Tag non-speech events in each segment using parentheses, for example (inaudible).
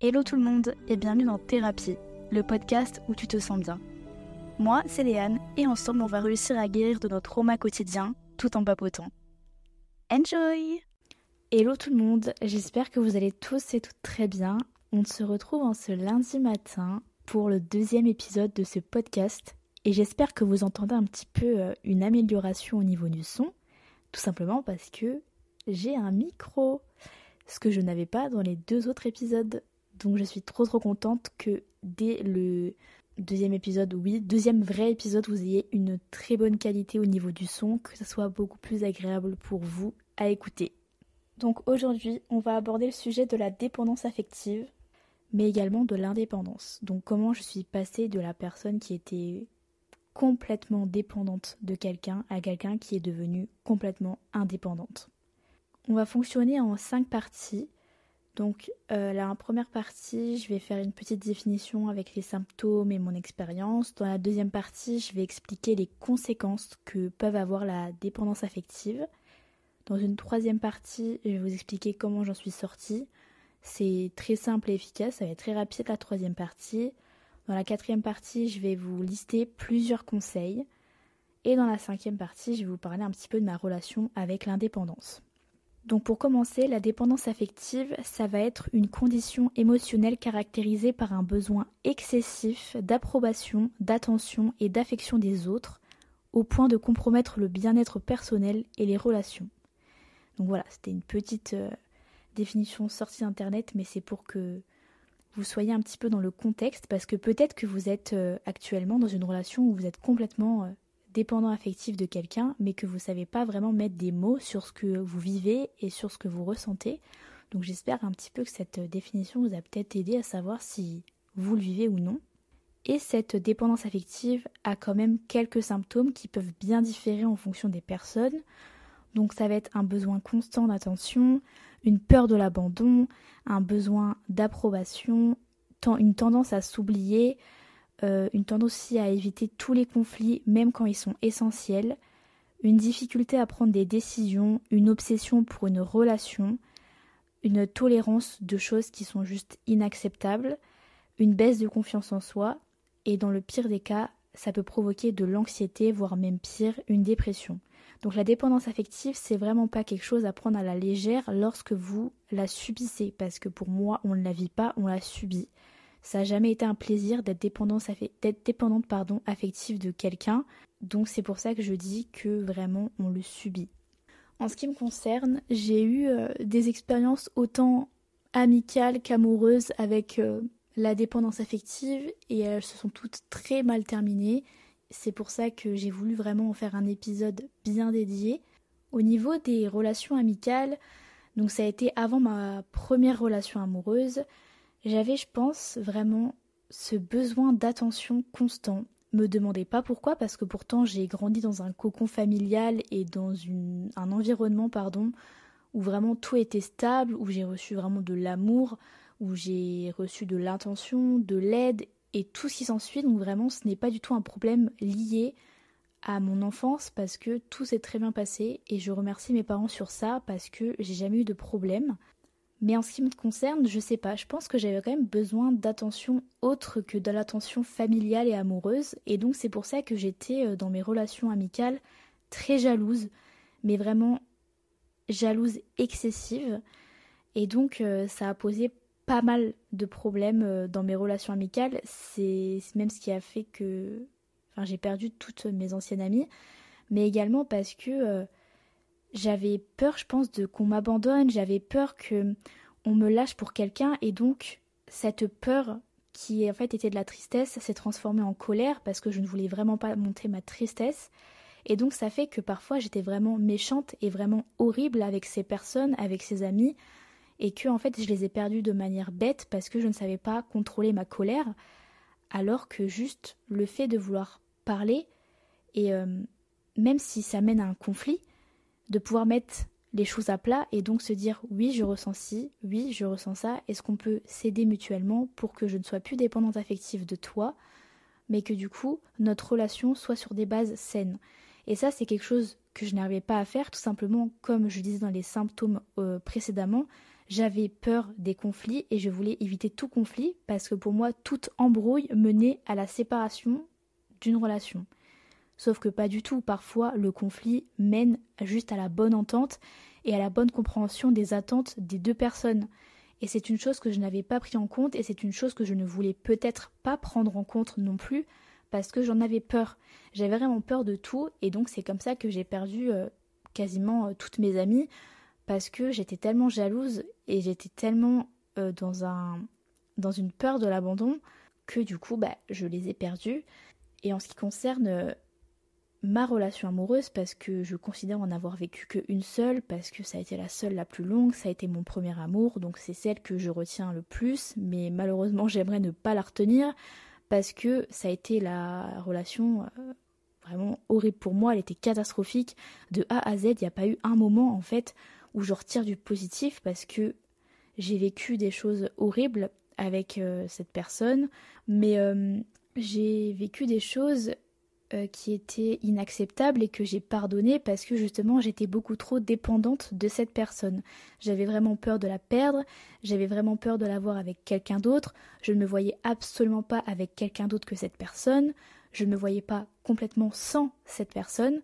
Hello tout le monde et bienvenue dans Thérapie, le podcast où tu te sens bien. Moi, c'est Léane et ensemble on va réussir à guérir de notre trauma quotidien tout en papotant. Enjoy Hello tout le monde, j'espère que vous allez tous et toutes très bien. On se retrouve en ce lundi matin pour le deuxième épisode de ce podcast et j'espère que vous entendez un petit peu euh, une amélioration au niveau du son, tout simplement parce que j'ai un micro, ce que je n'avais pas dans les deux autres épisodes. Donc je suis trop trop contente que dès le deuxième épisode, oui, deuxième vrai épisode, vous ayez une très bonne qualité au niveau du son, que ce soit beaucoup plus agréable pour vous à écouter. Donc aujourd'hui, on va aborder le sujet de la dépendance affective, mais également de l'indépendance. Donc comment je suis passée de la personne qui était complètement dépendante de quelqu'un à quelqu'un qui est devenu complètement indépendante. On va fonctionner en cinq parties. Donc euh, la première partie, je vais faire une petite définition avec les symptômes et mon expérience. Dans la deuxième partie, je vais expliquer les conséquences que peuvent avoir la dépendance affective. Dans une troisième partie, je vais vous expliquer comment j'en suis sortie. C'est très simple et efficace, ça va être très rapide la troisième partie. Dans la quatrième partie, je vais vous lister plusieurs conseils. Et dans la cinquième partie, je vais vous parler un petit peu de ma relation avec l'indépendance. Donc pour commencer, la dépendance affective, ça va être une condition émotionnelle caractérisée par un besoin excessif d'approbation, d'attention et d'affection des autres, au point de compromettre le bien-être personnel et les relations. Donc voilà, c'était une petite euh, définition sortie d'internet, mais c'est pour que vous soyez un petit peu dans le contexte, parce que peut-être que vous êtes euh, actuellement dans une relation où vous êtes complètement euh, dépendant affectif de quelqu'un, mais que vous ne savez pas vraiment mettre des mots sur ce que vous vivez et sur ce que vous ressentez. Donc j'espère un petit peu que cette définition vous a peut-être aidé à savoir si vous le vivez ou non. Et cette dépendance affective a quand même quelques symptômes qui peuvent bien différer en fonction des personnes. Donc ça va être un besoin constant d'attention, une peur de l'abandon, un besoin d'approbation, une tendance à s'oublier, euh, une tendance aussi à éviter tous les conflits, même quand ils sont essentiels, une difficulté à prendre des décisions, une obsession pour une relation, une tolérance de choses qui sont juste inacceptables, une baisse de confiance en soi, et dans le pire des cas, ça peut provoquer de l'anxiété, voire même pire, une dépression. Donc la dépendance affective, c'est vraiment pas quelque chose à prendre à la légère lorsque vous la subissez, parce que pour moi, on ne la vit pas, on la subit. Ça n'a jamais été un plaisir d'être dépendante affective de quelqu'un. Donc c'est pour ça que je dis que vraiment on le subit. En ce qui me concerne, j'ai eu euh, des expériences autant amicales qu'amoureuses avec euh, la dépendance affective et elles se sont toutes très mal terminées. C'est pour ça que j'ai voulu vraiment en faire un épisode bien dédié. Au niveau des relations amicales, donc ça a été avant ma première relation amoureuse, j'avais, je pense, vraiment ce besoin d'attention constant. Me demandez pas pourquoi, parce que pourtant j'ai grandi dans un cocon familial et dans un environnement, pardon, où vraiment tout était stable, où j'ai reçu vraiment de l'amour, où j'ai reçu de l'intention, de l'aide et tout ce qui s'ensuit. Donc vraiment, ce n'est pas du tout un problème lié à mon enfance parce que tout s'est très bien passé et je remercie mes parents sur ça parce que j'ai jamais eu de problème. Mais en ce qui me concerne, je sais pas, je pense que j'avais quand même besoin d'attention autre que de l'attention familiale et amoureuse, et donc c'est pour ça que j'étais euh, dans mes relations amicales très jalouse, mais vraiment jalouse excessive, et donc euh, ça a posé pas mal de problèmes euh, dans mes relations amicales, c'est même ce qui a fait que enfin, j'ai perdu toutes mes anciennes amies, mais également parce que j'avais peur, je pense, de qu'on m'abandonne, j'avais peur que on me lâche pour quelqu'un. Et donc cette peur qui en fait était de la tristesse s'est transformée en colère parce que je ne voulais vraiment pas monter ma tristesse. Et donc ça fait que parfois j'étais vraiment méchante et vraiment horrible avec ces personnes, avec ces amis. Et que en fait je les ai perdus de manière bête parce que je ne savais pas contrôler ma colère. Alors que juste le fait de vouloir parler et euh, même si ça mène à un conflit, de pouvoir mettre les choses à plat et donc se dire oui je ressens ci, oui je ressens ça, est-ce qu'on peut s'aider mutuellement pour que je ne sois plus dépendante affective de toi, mais que du coup notre relation soit sur des bases saines? Et ça c'est quelque chose que je n'arrivais pas à faire tout simplement comme je disais dans les symptômes euh, précédemment, J'avais peur des conflits et je voulais éviter tout conflit parce que pour moi, toute embrouille menait à la séparation d'une relation. Sauf que pas du tout. Parfois, le conflit mène juste à la bonne entente et à la bonne compréhension des attentes des deux personnes. Et c'est une chose que je n'avais pas pris en compte et c'est une chose que je ne voulais peut-être pas prendre en compte non plus parce que j'en avais peur. J'avais vraiment peur de tout et donc c'est comme ça que j'ai perdu euh, quasiment euh, toutes mes amies parce que j'étais tellement jalouse et j'étais tellement euh, dans un dans une peur de l'abandon que du coup bah, je les ai perdues. Et en ce qui concerne ma relation amoureuse parce que je considère en avoir vécu qu'une seule, parce que ça a été la seule la plus longue, ça a été mon premier amour, donc c'est celle que je retiens le plus, mais malheureusement (laughs) j'aimerais ne pas la retenir parce que ça a été la relation euh, vraiment horrible pour moi, elle était catastrophique. De A à Z, il n'y a pas eu un moment en fait où je retire du positif parce que j'ai vécu des choses horribles avec euh, cette personne, mais euh, j'ai vécu des choses euh, qui était inacceptable et que j'ai pardonné parce que justement j'étais beaucoup trop dépendante de cette personne. J'avais vraiment peur de la perdre, j'avais vraiment peur de la voir avec quelqu'un d'autre, je ne me voyais absolument pas avec quelqu'un d'autre que cette personne, je ne me voyais pas complètement sans cette personne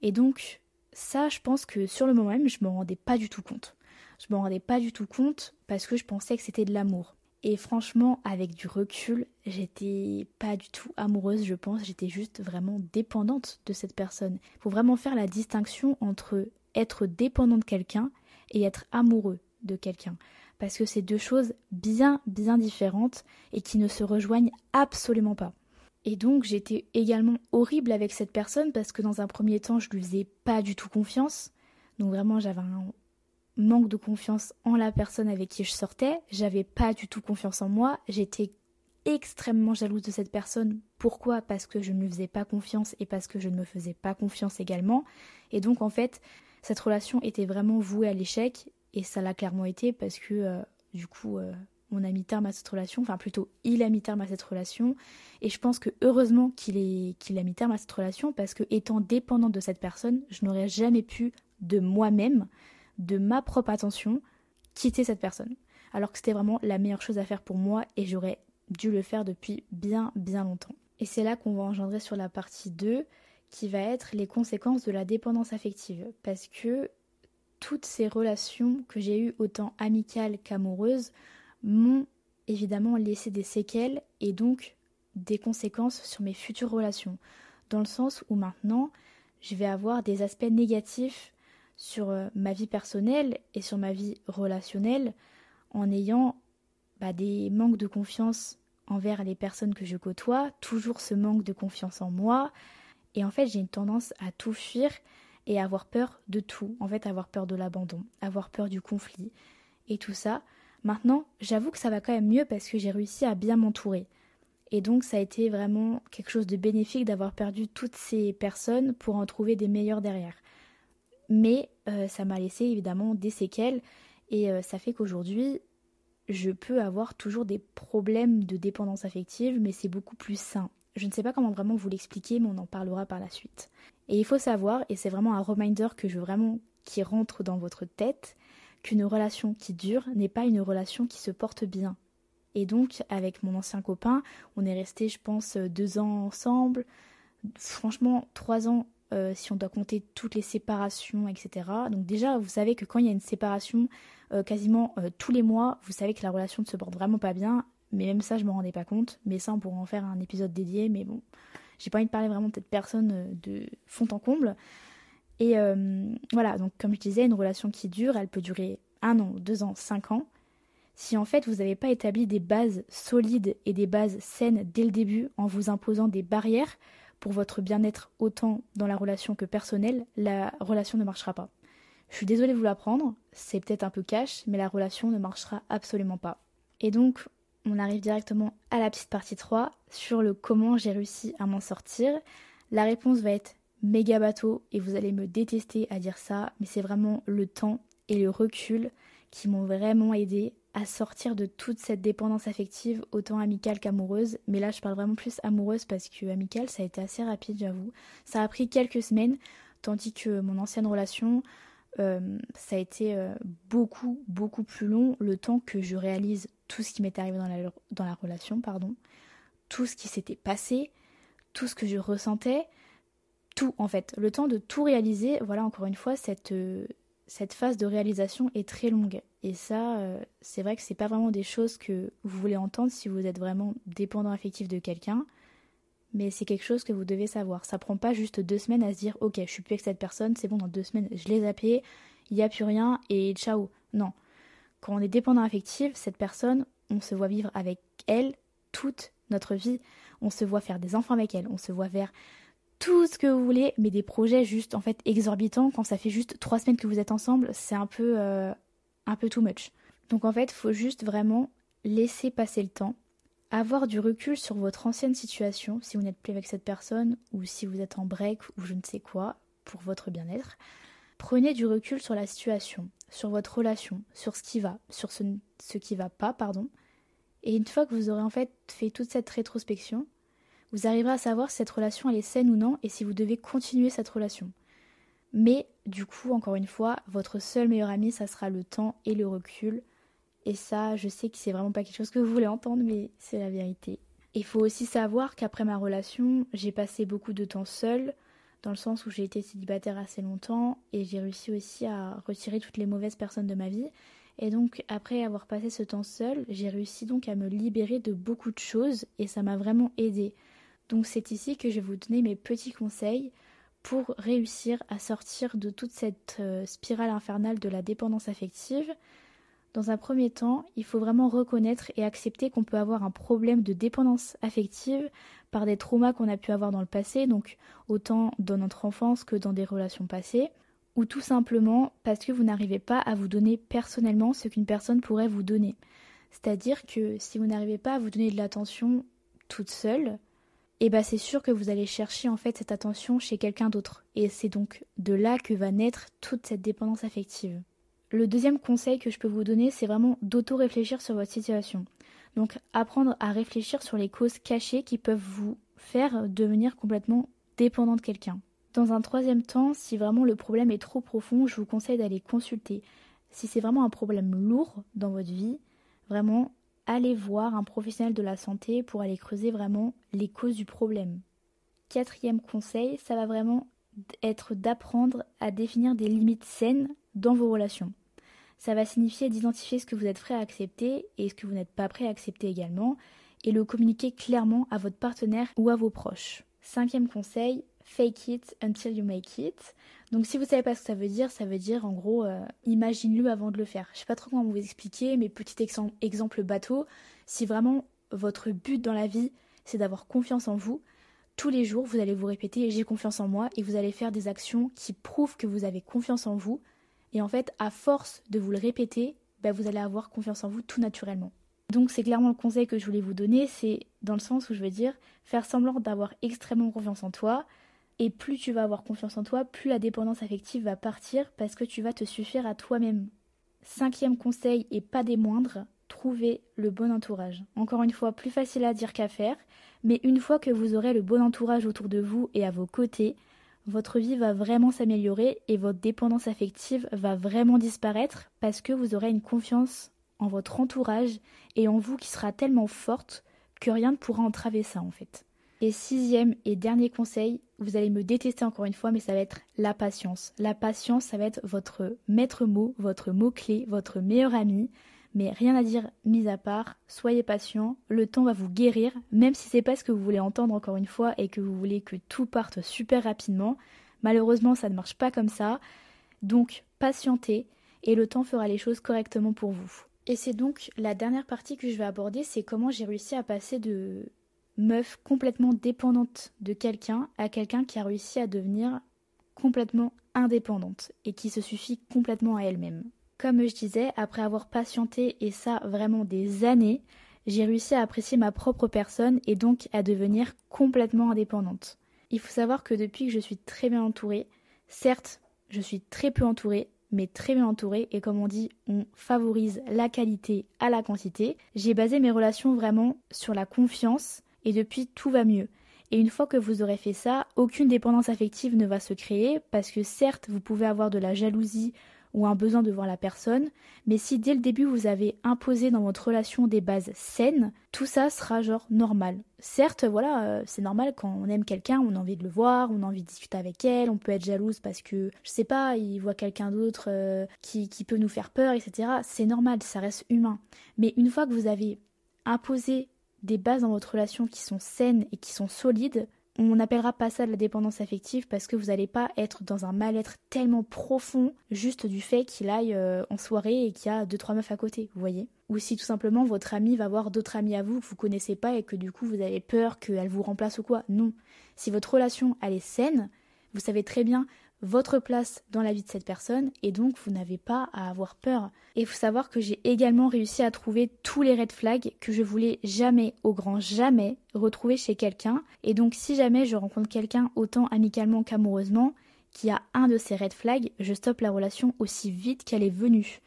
et donc ça je pense que sur le moment même je me rendais pas du tout compte. Je me rendais pas du tout compte parce que je pensais que c'était de l'amour. Et franchement, avec du recul, j'étais pas du tout amoureuse, je pense, j'étais juste vraiment dépendante de cette personne. Faut vraiment faire la distinction entre être dépendant de quelqu'un et être amoureux de quelqu'un. Parce que c'est deux choses bien, bien différentes et qui ne se rejoignent absolument pas. Et donc j'étais également horrible avec cette personne parce que dans un premier temps, je lui faisais pas du tout confiance. Donc vraiment, j'avais un manque de confiance en la personne avec qui je sortais, j'avais pas du tout confiance en moi, j'étais extrêmement jalouse de cette personne. Pourquoi? Parce que je ne lui faisais pas confiance et parce que je ne me faisais pas confiance également. Et donc en fait, cette relation était vraiment vouée à l'échec et ça l'a clairement été parce que euh, du coup euh, on a mis terme à cette relation, enfin plutôt il a mis terme à cette relation. Et je pense que heureusement qu'il a mis terme à cette relation parce que étant dépendante de cette personne, je n'aurais jamais pu de moi-même de ma propre attention, quitter cette personne. Alors que c'était vraiment la meilleure chose à faire pour moi et j'aurais dû le faire depuis bien bien longtemps. Et c'est là qu'on va engendrer sur la partie 2 qui va être les conséquences de la dépendance affective. Parce que toutes ces relations que j'ai eues autant amicales qu'amoureuses m'ont évidemment laissé des séquelles et donc des conséquences sur mes futures relations. Dans le sens où maintenant je vais avoir des aspects négatifs sur euh, ma vie personnelle et sur ma vie relationnelle en ayant bah, des manques de confiance envers les personnes que je côtoie, toujours ce manque de confiance en moi. Et en fait, j'ai une tendance à tout fuir et à avoir peur de tout. En fait, avoir peur de l'abandon, avoir peur du conflit et tout ça. Maintenant, j'avoue que ça va quand même mieux parce que j'ai réussi à bien m'entourer. Et donc, ça a été vraiment quelque chose de bénéfique d'avoir perdu toutes ces personnes pour en trouver des meilleures derrière mais euh, ça m'a laissé évidemment des séquelles et euh, ça fait qu'aujourd'hui je peux avoir toujours des problèmes de dépendance affective mais c'est beaucoup plus sain. Je ne sais pas comment vraiment vous l'expliquer mais on en parlera par la suite. Et il faut savoir et c'est vraiment un reminder que je veux vraiment qui rentre dans votre tête qu'une relation qui dure n'est pas une relation qui se porte bien. Et donc avec mon ancien copain, on est resté je pense deux ans ensemble. Franchement, trois ans euh, si on doit compter toutes les séparations, etc. Donc déjà, vous savez que quand il y a une séparation euh, quasiment euh, tous les mois, vous savez que la relation ne se porte vraiment pas bien. Mais même ça, je me rendais pas compte. Mais ça, on pourra en faire un épisode dédié. Mais bon, j'ai pas envie de parler vraiment de cette personne de fond en comble. Et voilà, donc comme je disais, une relation qui dure, elle peut durer un an, deux ans, cinq ans. Si en fait vous n'avez pas établi des bases solides et des bases saines dès le début en vous imposant des barrières, pour votre bien-être autant dans la relation que personnelle, la relation ne marchera pas. Je suis désolée de vous l'apprendre, c'est peut-être un peu cash, mais la relation ne marchera absolument pas. Et donc, on arrive directement à la petite partie 3 sur le comment j'ai réussi à m'en sortir. La réponse va être méga bateau et vous allez me détester à dire ça, mais c'est vraiment le temps et le recul qui m'ont vraiment aidé à sortir de toute cette dépendance affective, autant amicale qu'amoureuse. Mais là, je parle vraiment plus amoureuse parce que amicale, ça a été assez rapide, j'avoue. Ça a pris quelques semaines, tandis que mon ancienne relation, euh, ça a été euh, beaucoup, beaucoup plus long le temps que je réalise tout ce qui m'était arrivé dans la, dans la relation, pardon, tout ce qui s'était passé, tout ce que je ressentais, tout en fait. Le temps de tout réaliser, voilà encore une fois, cette, euh, cette phase de réalisation est très longue. Et ça, c'est vrai que c'est pas vraiment des choses que vous voulez entendre si vous êtes vraiment dépendant affectif de quelqu'un mais c'est quelque chose que vous devez savoir. Ça prend pas juste deux semaines à se dire ok, je suis plus avec cette personne, c'est bon, dans deux semaines, je l'ai zappé, il n'y a plus rien et ciao. Non. Quand on est dépendant affectif, cette personne, on se voit vivre avec elle toute notre vie. On se voit faire des enfants avec elle, on se voit faire tout ce que vous voulez, mais des projets juste en fait exorbitants. Quand ça fait juste trois semaines que vous êtes ensemble, c'est un peu, euh, un peu too much. Donc en fait, faut juste vraiment laisser passer le temps avoir du recul sur votre ancienne situation, si vous n'êtes plus avec cette personne ou si vous êtes en break ou je ne sais quoi, pour votre bien-être. Prenez du recul sur la situation, sur votre relation, sur ce qui va, sur ce, ce qui va pas, pardon. Et une fois que vous aurez en fait fait toute cette rétrospection, vous arriverez à savoir si cette relation elle est saine ou non et si vous devez continuer cette relation. Mais du coup, encore une fois, votre seul meilleur ami, ça sera le temps et le recul et ça, je sais que c'est vraiment pas quelque chose que vous voulez entendre, mais c'est la vérité. Il faut aussi savoir qu'après ma relation, j'ai passé beaucoup de temps seule, dans le sens où j'ai été célibataire assez longtemps, et j'ai réussi aussi à retirer toutes les mauvaises personnes de ma vie. Et donc, après avoir passé ce temps seul, j'ai réussi donc à me libérer de beaucoup de choses, et ça m'a vraiment aidé. Donc, c'est ici que je vais vous donner mes petits conseils pour réussir à sortir de toute cette euh, spirale infernale de la dépendance affective, dans un premier temps, il faut vraiment reconnaître et accepter qu'on peut avoir un problème de dépendance affective par des traumas qu'on a pu avoir dans le passé, donc autant dans notre enfance que dans des relations passées, ou tout simplement parce que vous n'arrivez pas à vous donner personnellement ce qu'une personne pourrait vous donner. C'est-à-dire que si vous n'arrivez pas à vous donner de l'attention toute seule, eh ben c'est sûr que vous allez chercher en fait cette attention chez quelqu'un d'autre. Et c'est donc de là que va naître toute cette dépendance affective. Le deuxième conseil que je peux vous donner, c'est vraiment d'auto-réfléchir sur votre situation. Donc apprendre à réfléchir sur les causes cachées qui peuvent vous faire devenir complètement dépendant de quelqu'un. Dans un troisième temps, si vraiment le problème est trop profond, je vous conseille d'aller consulter. Si c'est vraiment un problème lourd dans votre vie, vraiment allez voir un professionnel de la santé pour aller creuser vraiment les causes du problème. Quatrième conseil, ça va vraiment être d'apprendre à définir des limites saines dans vos relations. Ça va signifier d'identifier ce que vous êtes prêt à accepter et ce que vous n'êtes pas prêt à accepter également, et le communiquer clairement à votre partenaire ou à vos proches. Cinquième conseil, fake it until you make it. Donc si vous savez pas ce que ça veut dire, ça veut dire en gros euh, imagine-le avant de le faire. Je sais pas trop comment vous expliquer, mais petit exemple bateau, si vraiment votre but dans la vie c'est d'avoir confiance en vous, tous les jours vous allez vous répéter j'ai confiance en moi et vous allez faire des actions qui prouvent que vous avez confiance en vous et en fait, à force de vous le répéter, bah, vous allez avoir confiance en vous tout naturellement. Donc c'est clairement le conseil que je voulais vous donner, c'est dans le sens où je veux dire faire semblant d'avoir extrêmement confiance en toi. Et plus tu vas avoir confiance en toi, plus la dépendance affective va partir parce que tu vas te suffire à toi-même. Cinquième conseil et pas des moindres, trouver le bon entourage. Encore une fois, plus facile à dire qu'à faire, mais une fois que vous aurez le bon entourage autour de vous et à vos côtés, votre vie va vraiment s'améliorer et votre dépendance affective va vraiment disparaître parce que vous aurez une confiance en votre entourage et en vous qui sera tellement forte que rien ne pourra entraver ça en fait. Et sixième et dernier conseil, vous allez me détester encore une fois, mais ça va être la patience. La patience, ça va être votre maître mot, votre mot-clé, votre meilleur ami. Mais rien à dire mis à part, soyez patient, le temps va vous guérir, même si c'est pas ce que vous voulez entendre encore une fois et que vous voulez que tout parte super rapidement. Malheureusement, ça ne marche pas comme ça. Donc, patientez et le temps fera les choses correctement pour vous. Et c'est donc la dernière partie que je vais aborder, c'est comment j'ai réussi à passer de meuf complètement dépendante de quelqu'un à quelqu'un qui a réussi à devenir complètement indépendante et qui se suffit complètement à elle-même. Comme je disais, après avoir patienté et ça vraiment des années, j'ai réussi à apprécier ma propre personne et donc à devenir complètement indépendante. Il faut savoir que depuis que je suis très bien entourée, certes, je suis très peu entourée, mais très bien entourée et comme on dit, on favorise la qualité à la quantité. J'ai basé mes relations vraiment sur la confiance et depuis tout va mieux. Et une fois que vous aurez fait ça, aucune dépendance affective ne va se créer parce que certes, vous pouvez avoir de la jalousie ou un besoin de voir la personne, mais si dès le début vous avez imposé dans votre relation des bases saines, tout ça sera genre normal. Certes, voilà, euh, c'est normal quand on aime quelqu'un, on a envie de le voir, on a envie de discuter avec elle, on peut être jalouse parce que, je sais pas, il voit quelqu'un d'autre euh, qui, qui peut nous faire peur, etc. C'est normal, ça reste humain. Mais une fois que vous avez imposé des bases dans votre relation qui sont saines et qui sont solides, on n'appellera pas ça de la dépendance affective parce que vous n'allez pas être dans un mal-être tellement profond juste du fait qu'il aille euh, en soirée et qu'il y a deux trois meufs à côté, vous voyez. Ou si tout simplement votre ami va voir d'autres amis à vous que vous connaissez pas et que du coup vous avez peur qu'elle vous remplace ou quoi. Non. Si votre relation elle est saine, vous savez très bien votre place dans la vie de cette personne et donc vous n'avez pas à avoir peur. Et il faut savoir que j'ai également réussi à trouver tous les red flags que je voulais jamais, au grand jamais, retrouver chez quelqu'un. Et donc si jamais je rencontre quelqu'un autant amicalement qu'amoureusement qui a un de ces red flags, je stoppe la relation aussi vite qu'elle est venue.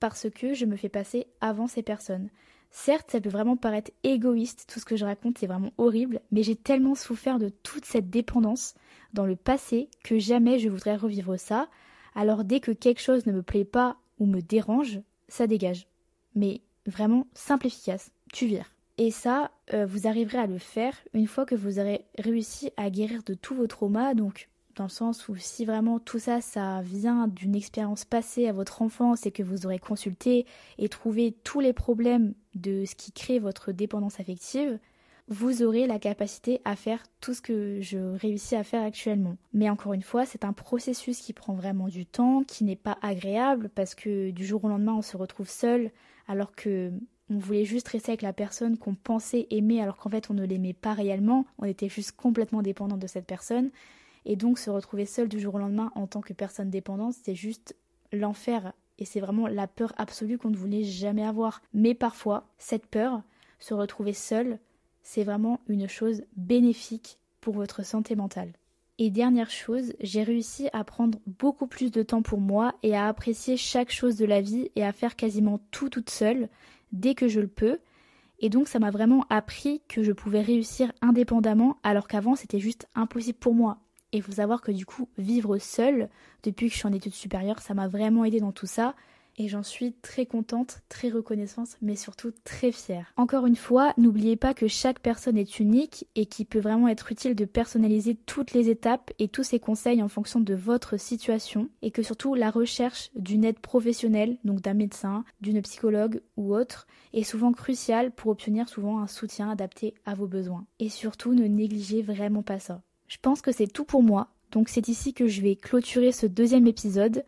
Parce que je me fais passer avant ces personnes. Certes, ça peut vraiment paraître égoïste, tout ce que je raconte, c'est vraiment horrible, mais j'ai tellement souffert de toute cette dépendance dans le passé que jamais je voudrais revivre ça. Alors dès que quelque chose ne me plaît pas ou me dérange, ça dégage. Mais vraiment simple efficace, tu vires. Et ça, euh, vous arriverez à le faire une fois que vous aurez réussi à guérir de tous vos traumas, donc dans le sens où si vraiment tout ça, ça vient d'une expérience passée à votre enfance et que vous aurez consulté et trouvé tous les problèmes de ce qui crée votre dépendance affective, vous aurez la capacité à faire tout ce que je réussis à faire actuellement. Mais encore une fois, c'est un processus qui prend vraiment du temps, qui n'est pas agréable parce que du jour au lendemain, on se retrouve seul alors que on voulait juste rester avec la personne qu'on pensait aimer alors qu'en fait on ne l'aimait pas réellement, on était juste complètement dépendant de cette personne. Et donc se retrouver seul du jour au lendemain en tant que personne dépendante, c'est juste l'enfer. Et c'est vraiment la peur absolue qu'on ne voulait jamais avoir. Mais parfois, cette peur, se retrouver seul, c'est vraiment une chose bénéfique pour votre santé mentale. Et dernière chose, j'ai réussi à prendre beaucoup plus de temps pour moi et à apprécier chaque chose de la vie et à faire quasiment tout toute seule dès que je le peux. Et donc ça m'a vraiment appris que je pouvais réussir indépendamment alors qu'avant c'était juste impossible pour moi. Et il faut savoir que du coup, vivre seule, depuis que je suis en études supérieures, ça m'a vraiment aidé dans tout ça. Et j'en suis très contente, très reconnaissante, mais surtout très fière. Encore une fois, n'oubliez pas que chaque personne est unique et qu'il peut vraiment être utile de personnaliser toutes les étapes et tous ces conseils en fonction de votre situation. Et que surtout la recherche d'une aide professionnelle, donc d'un médecin, d'une psychologue ou autre, est souvent cruciale pour obtenir souvent un soutien adapté à vos besoins. Et surtout, ne négligez vraiment pas ça. Je pense que c'est tout pour moi, donc c'est ici que je vais clôturer ce deuxième épisode.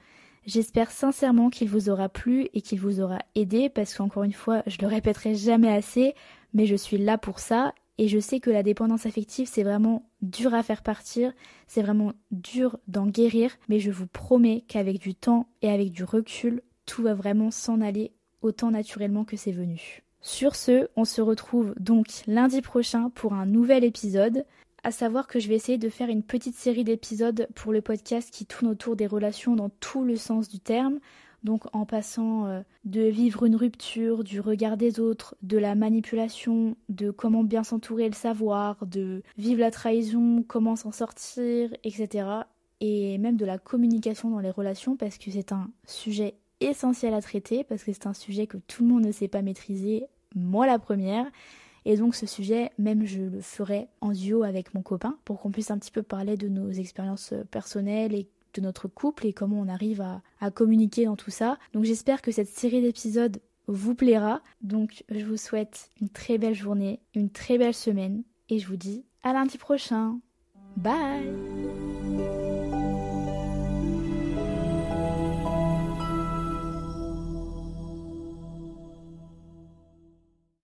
J'espère sincèrement qu'il vous aura plu et qu'il vous aura aidé parce qu'encore une fois, je le répéterai jamais assez, mais je suis là pour ça. Et je sais que la dépendance affective c'est vraiment dur à faire partir, c'est vraiment dur d'en guérir, mais je vous promets qu'avec du temps et avec du recul, tout va vraiment s'en aller autant naturellement que c'est venu. Sur ce, on se retrouve donc lundi prochain pour un nouvel épisode à savoir que je vais essayer de faire une petite série d'épisodes pour le podcast qui tourne autour des relations dans tout le sens du terme, donc en passant euh, de vivre une rupture, du regard des autres, de la manipulation, de comment bien s'entourer et le savoir, de vivre la trahison, comment s'en sortir, etc. Et même de la communication dans les relations parce que c'est un sujet essentiel à traiter, parce que c'est un sujet que tout le monde ne sait pas maîtriser, moi la première. Et donc ce sujet, même je le ferai en duo avec mon copain pour qu'on puisse un petit peu parler de nos expériences personnelles et de notre couple et comment on arrive à, communiquer dans tout ça. Donc j'espère que cette série d'épisodes vous plaira. Donc je vous souhaite une très belle journée, une très belle semaine et je vous dis à lundi prochain. Bye